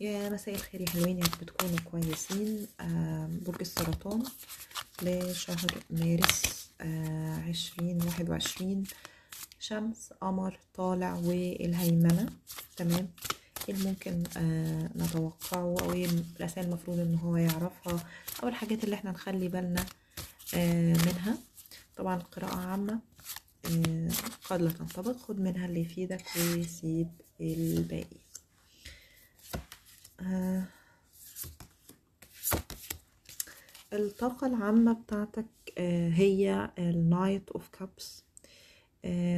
يا مساء الخير يا حلوين يا رب تكونوا كويسين. آه، برج السرطان لشهر مارس عشرين واحد وعشرين. شمس قمر طالع والهيمنة تمام؟ إيه ممكن آه نتوقعه أو إيه الرسائل المفروض إن هو يعرفها أو الحاجات اللي إحنا نخلي بالنا آه منها؟ طبعا القراءة عامة آه قد لا تنطبق. خد منها اللي يفيدك وسيب الباقي. آه الطاقة العامة بتاعتك آه هي ال Knight of Cups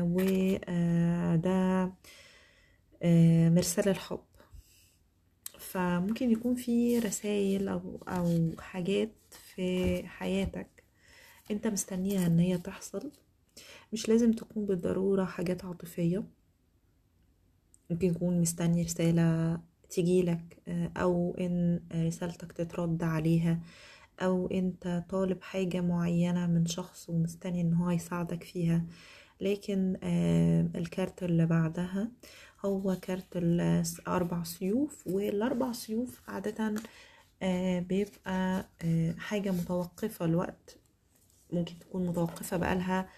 وده آه مرسال الحب. فممكن يكون في رسائل أو أو حاجات في حياتك أنت مستنيها إن هي تحصل. مش لازم تكون بالضرورة حاجات عاطفية. ممكن يكون مستني رسالة تجيلك أو إن رسالتك تترد عليها أو إنت طالب حاجة معينة من شخص ومستني إن هو يساعدك فيها. لكن الكارت اللي بعدها هو كارت الأربع سيوف والأربع سيوف عادة بيبقى حاجة متوقفة الوقت. ممكن تكون متوقفة بقالها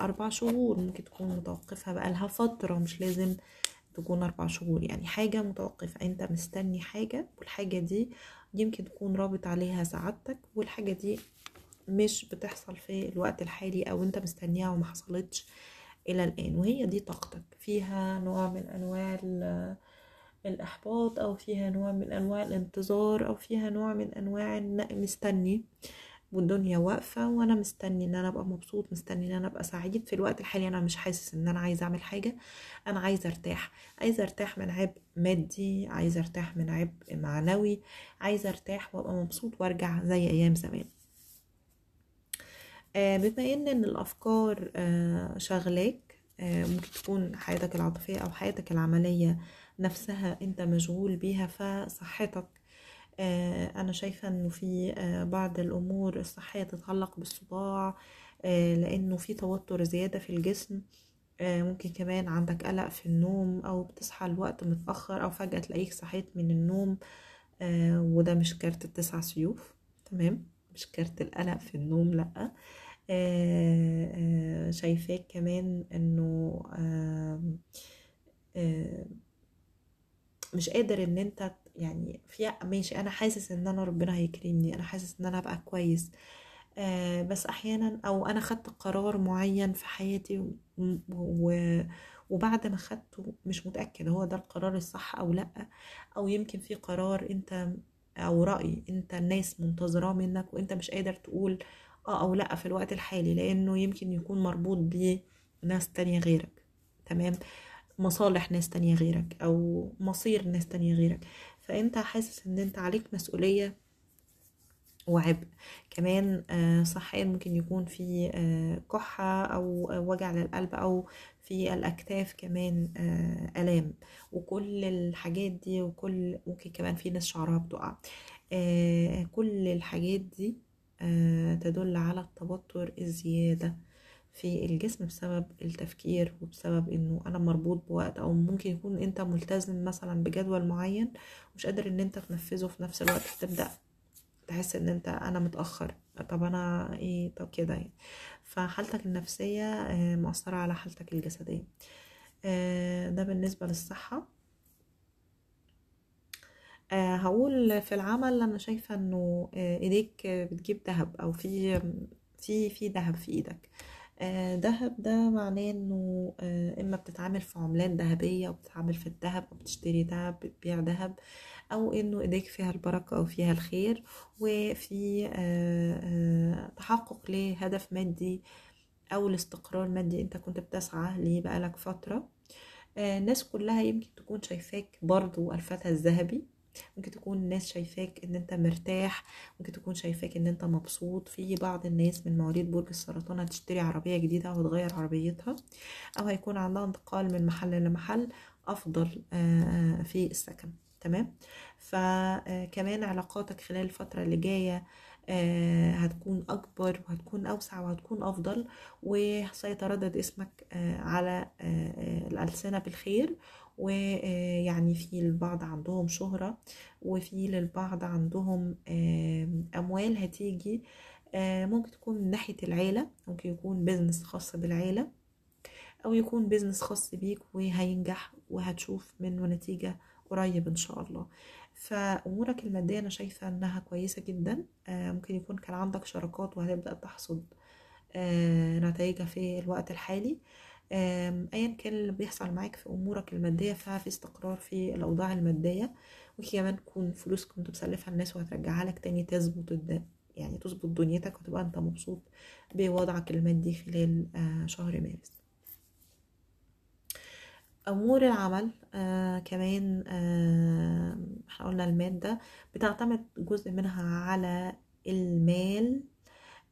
أربع شهور ممكن تكون متوقفة بقالها فترة. مش لازم تكون أربع شهور. يعني حاجة متوقفة أنت مستني حاجة والحاجة دي يمكن تكون رابط عليها سعادتك والحاجة دي مش بتحصل في الوقت الحالي أو أنت مستنيها وما حصلتش إلى الآن. وهي دي طاقتك. فيها نوع من أنواع الإحباط أو فيها نوع من أنواع الانتظار أو فيها نوع من أنواع مستني. والدنيا واقفة وأنا مستني إن أنا أبقى مبسوط مستني إن أنا أبقى سعيد. في الوقت الحالي أنا مش حاسس إن أنا عايزة أعمل حاجة. أنا عايزة أرتاح. عايزة أرتاح من عبء مادي عايزة أرتاح من عبء معنوي عايزة أرتاح وأبقى مبسوط وأرجع زي أيام زمان. بما إن الأفكار شغلاك ممكن تكون حياتك العاطفية أو حياتك العملية نفسها أنت مشغول بيها فصحتك أنا شايفة إنه في بعض الأمور الصحية تتعلق بالصداع لأنه في توتر زيادة في الجسم ممكن كمان عندك قلق في النوم أو بتصحى الوقت متأخر أو فجأة تلاقيك صحيت من النوم وده مش كارت التسع سيوف تمام؟ مش كارت القلق في النوم لأ. آه آه شايفاك كمان آه مش قادر إن أنت يعني في ماشي أنا حاسس إن أنا ربنا هيكرمني أنا حاسس إن أنا هبقى كويس. بس أحيانا أو أنا خدت قرار معين في حياتي و وبعد ما خدته مش متأكد هو ده القرار الصح أو لأ. أو يمكن في قرار أنت أو رأي أنت الناس منتظراه منك وأنت مش قادر تقول آه أو لأ في الوقت الحالي لأنه يمكن يكون مربوط بناس تانية غيرك تمام؟ مصالح ناس تانية غيرك أو مصير ناس تانية غيرك. فأنت حاسس إن أنت عليك مسؤولية وعبء. كمان آه صحيا ممكن يكون في آه كحة أو وجع للقلب أو في الأكتاف كمان آه آلام. وكل الحاجات دي وكل ممكن كمان في ناس شعرها بتقع. كل الحاجات دي تدل على التوتر الزيادة. في الجسم بسبب التفكير وبسبب إنه أنا مربوط بوقت أو ممكن يكون أنت ملتزم مثلا بجدول معين ومش قادر إن أنت تنفذه في نفس الوقت تبدأ تحس إن أنت أنا متأخر. طب أنا إيه؟ طب كده يعني. فحالتك النفسية مؤثرة على حالتك الجسدية. ده بالنسبة للصحة. أه هقول في العمل أنا شايفة إنه إيديك بتجيب ذهب أو في في في ذهب في إيدك. ذهب أه ده معناه إنه أه إما بتتعامل في عملات ذهبية أو بتتعامل في الذهب أو بتشتري ذهب بتبيع ذهب أو إنه إيديك فيها البركة أو فيها الخير وفي تحقق لهدف مادي أو الاستقرار المادي أنت كنت بتسعى ليه بقالك فترة. الناس كلها يمكن تكون شايفاك برضو الفتى الذهبي. ممكن تكون الناس شايفاك إن أنت مرتاح ممكن تكون شايفاك إن أنت مبسوط. في بعض الناس من مواليد برج السرطان هتشتري عربية جديدة أو هتغير عربيتها أو هيكون عندها انتقال من محل لمحل أفضل في السكن. تمام؟ فكمان علاقاتك خلال الفترة اللي جاية هتكون أكبر وهتكون أوسع وهتكون أفضل وسيتردد اسمك على الألسنة بالخير ويعني في البعض عندهم شهرة وفي للبعض عندهم أموال هتيجي ممكن تكون من ناحية العيلة ممكن يكون business خاص بالعيلة أو يكون business خاص بيك وهينجح وهتشوف منه نتيجة قريب إن شاء الله. فأمورك المادية أنا شايفة إنها كويسة جدا آه، ممكن يكون كان عندك شراكات وهتبدأ تحصد آه، نتائجها في الوقت الحالي. ايا كان اللي بيحصل معاك في أمورك المادية ففي استقرار في الأوضاع المادية وكمان تكون فلوس كنت مسلفها الناس وهترجعها لك تاني تظبط. يعني تظبط دنيتك وتبقى أنت مبسوط بوضعك المادي خلال آه، شهر مارس أمور العمل آه كمان آه إحنا قلنا المادة بتعتمد جزء منها على المال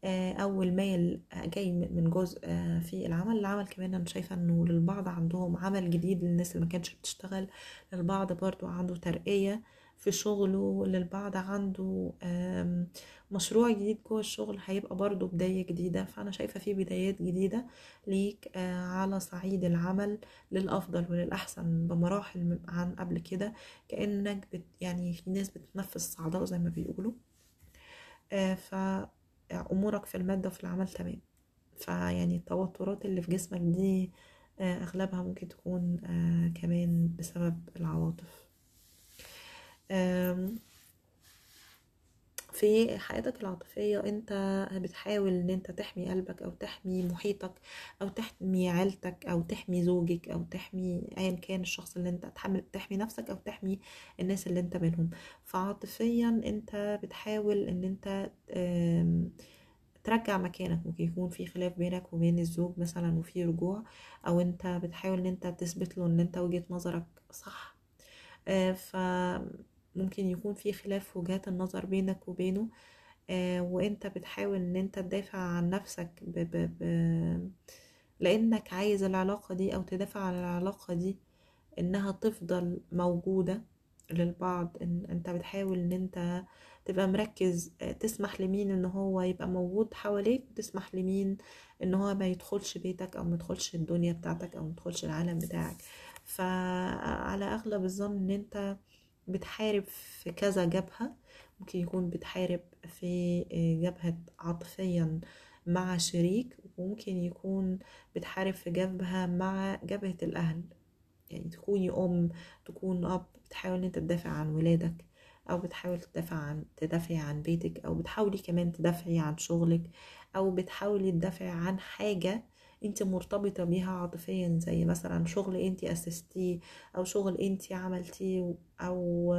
أو المال جاي من جزء آه، في العمل. العمل كمان أنا شايفة إنه للبعض عندهم عمل جديد للناس اللي ما كانتش بتشتغل. للبعض برضو عنده ترقية في شغله. للبعض عنده مشروع جديد جوه الشغل هيبقى برضو بداية جديدة. فأنا شايفة في بدايات جديدة ليك آه، على صعيد العمل للأفضل وللأحسن بمراحل عن قبل كده. كأنك بت يعني في ناس بتتنفس صعداء زي ما بيقولوا. آه، فأمورك في المادة وفي العمل تمام. فيعني التوترات اللي في جسمك دي آه، أغلبها ممكن تكون آه، كمان بسبب العواطف. في حياتك العاطفية أنت بتحاول إن أنت تحمي قلبك أو تحمي محيطك أو تحمي عيلتك أو تحمي زوجك أو تحمي ايا كان الشخص اللي أنت تحمي, تحمي نفسك أو تحمي الناس اللي أنت منهم فعاطفيا أنت بتحاول إن أنت ترجع مكانك. ممكن يكون في خلاف بينك وبين الزوج مثلا وفي رجوع أو أنت بتحاول إن أنت تثبت له إن أنت وجهة نظرك صح. آه، فممكن يكون في خلاف وجهات النظر بينك وبينه آه، وانت بتحاول إن انت تدافع عن نفسك ب ب ب لأنك عايز العلاقة دي أو تدافع عن العلاقة دي إنها تفضل موجودة للبعض إن أنت بتحاول إن انت تبقى مركز آه، تسمح لمين إن هو يبقى موجود حواليك وتسمح لمين إن هو ما يدخلش بيتك أو ما يدخلش الدنيا بتاعتك أو ما يدخلش العالم بتاعك. فعلى أغلب الظن إن انت بتحارب في كذا جبهة. ممكن يكون بتحارب في جبهة عاطفيا مع شريك وممكن يكون بتحارب في جبهة مع جبهة الأهل. يعني تكوني أم تكون أب بتحاول أنت تدافع عن ولادك أو بتحاول تدافع عن تدافعي عن بيتك أو بتحاولي كمان تدافعي عن شغلك أو بتحاولي تدافعي عن حاجة انت مرتبطة بيها عاطفيا زي مثلا شغل انت أسستيه أو شغل انت عملتيه أو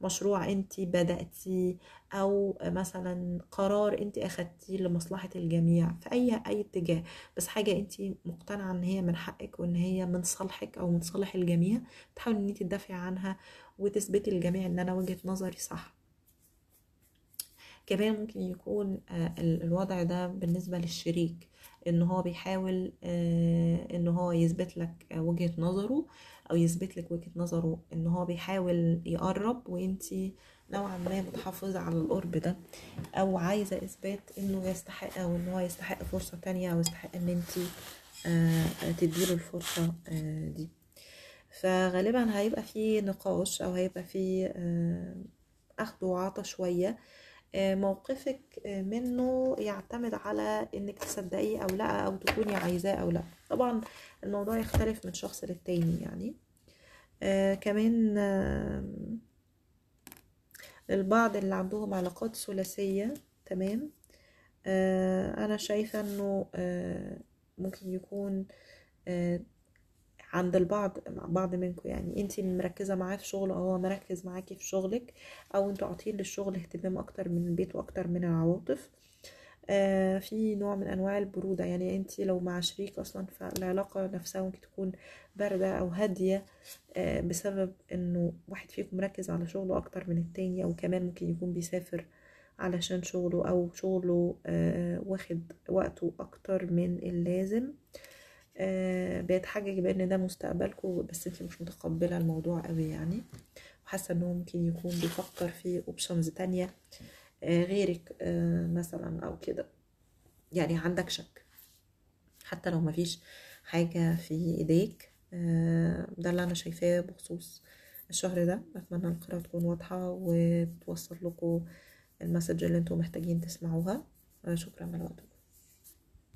مشروع انت بدأتيه أو مثلا قرار انت أخدتيه لمصلحة الجميع في أي أي اتجاه. بس حاجة انت مقتنعة إن هي من حقك وإن هي من صالحك أو من صالح الجميع تحاولي إن انت تدافعي عنها وتثبتي للجميع إن أنا وجهة نظري صح. كمان ممكن يكون آه، ال- الوضع ده بالنسبة للشريك. إن هو بيحاول آه، إن هو يثبت لك وجهة نظره أو يثبت لك وجهة نظره إن هو بيحاول يقرب وانتي نوعا ما متحفظة على القرب ده أو عايزة إثبات إنه يستحق أو إن هو يستحق فرصة تانية أو يستحق إن انتي آه، تديله الفرصة آه، دي. فغالبا هيبقى في نقاش أو هيبقى في اخد وعطا شوية موقفك آه، منه يعتمد على إنك تصدقيه أو لأ أو تكوني عايزاه أو لأ. طبعا الموضوع يختلف من شخص للتاني يعني. آه كمان آه البعض اللي عندهم علاقات ثلاثية تمام؟ آه أنا شايفة إنه آه ممكن يكون آه عند البعض بعض منكم يعني انتي مركزة معاه في شغل أو هو مركز معاكي في شغلك أو أنتوا عاطين للشغل اهتمام أكتر من البيت وأكتر من العواطف. آه في نوع من أنواع البرودة يعني انتي لو مع شريك أصلا فالعلاقة نفسها ممكن تكون باردة أو هادية آه بسبب إنه واحد فيكم مركز على شغله أكتر من التاني أو كمان ممكن يكون بيسافر علشان شغله أو شغله آه واخد وقته أكتر من اللازم. آه بيتحجج بأن ده مستقبلكم بس انت مش متقبلة الموضوع قوي يعني. وحاسة إنه ممكن يكون بيفكر في options تانية آه غيرك آه مثلا أو كده. يعني عندك شك. حتى لو مفيش حاجة في إيديك آه، ده اللي أنا شايفاه بخصوص الشهر ده. أتمنى القراءة تكون واضحة وتوصل لكم ال message اللي أنتم محتاجين تسمعوها. آه، شكرا على وقتكم.